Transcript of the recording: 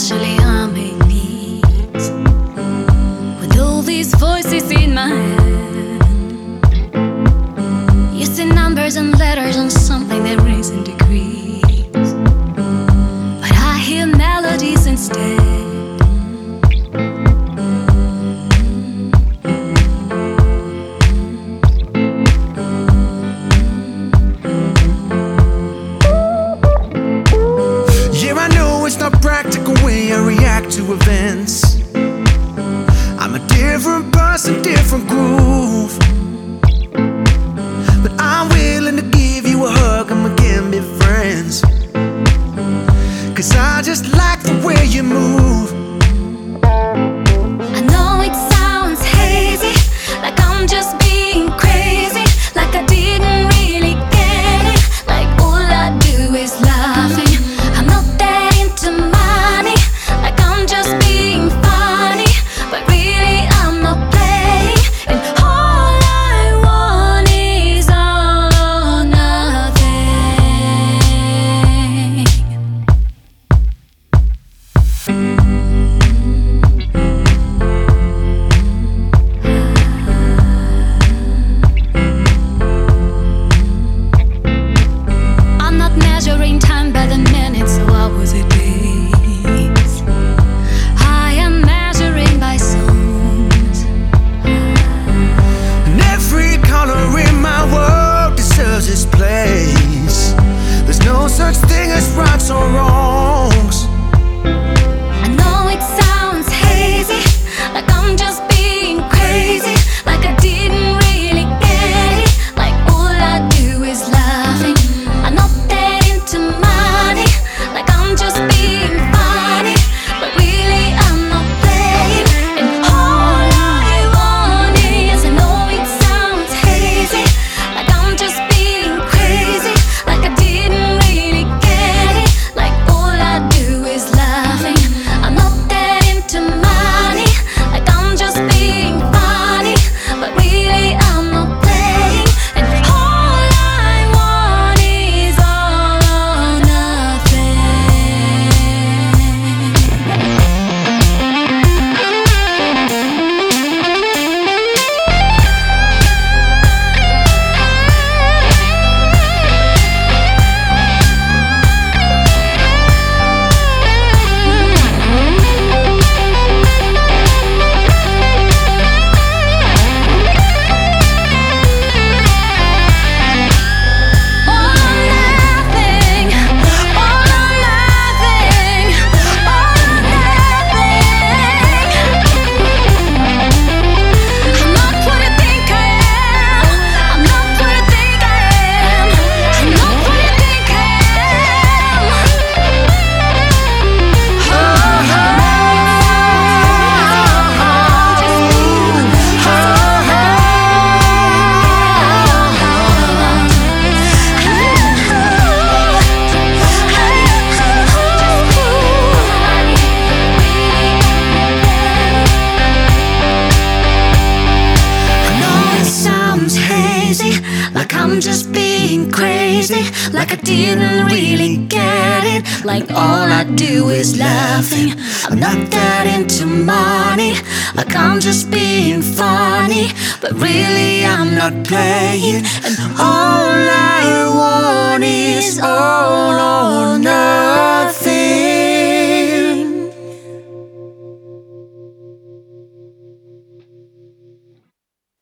actually harming me. With all these voices in my head, you see numbers and letters on something that rings in degrees. I react to events. I'm a different person, different groove. But I'm willing to give you a hug and we can be friends. Cause I just like the way you move. I'm just being crazy, like I didn't really get it. Like all I do is laughing. I'm not that into money, like I'm just being funny. But really, I'm not playing. And all I want is oh, all or nothing.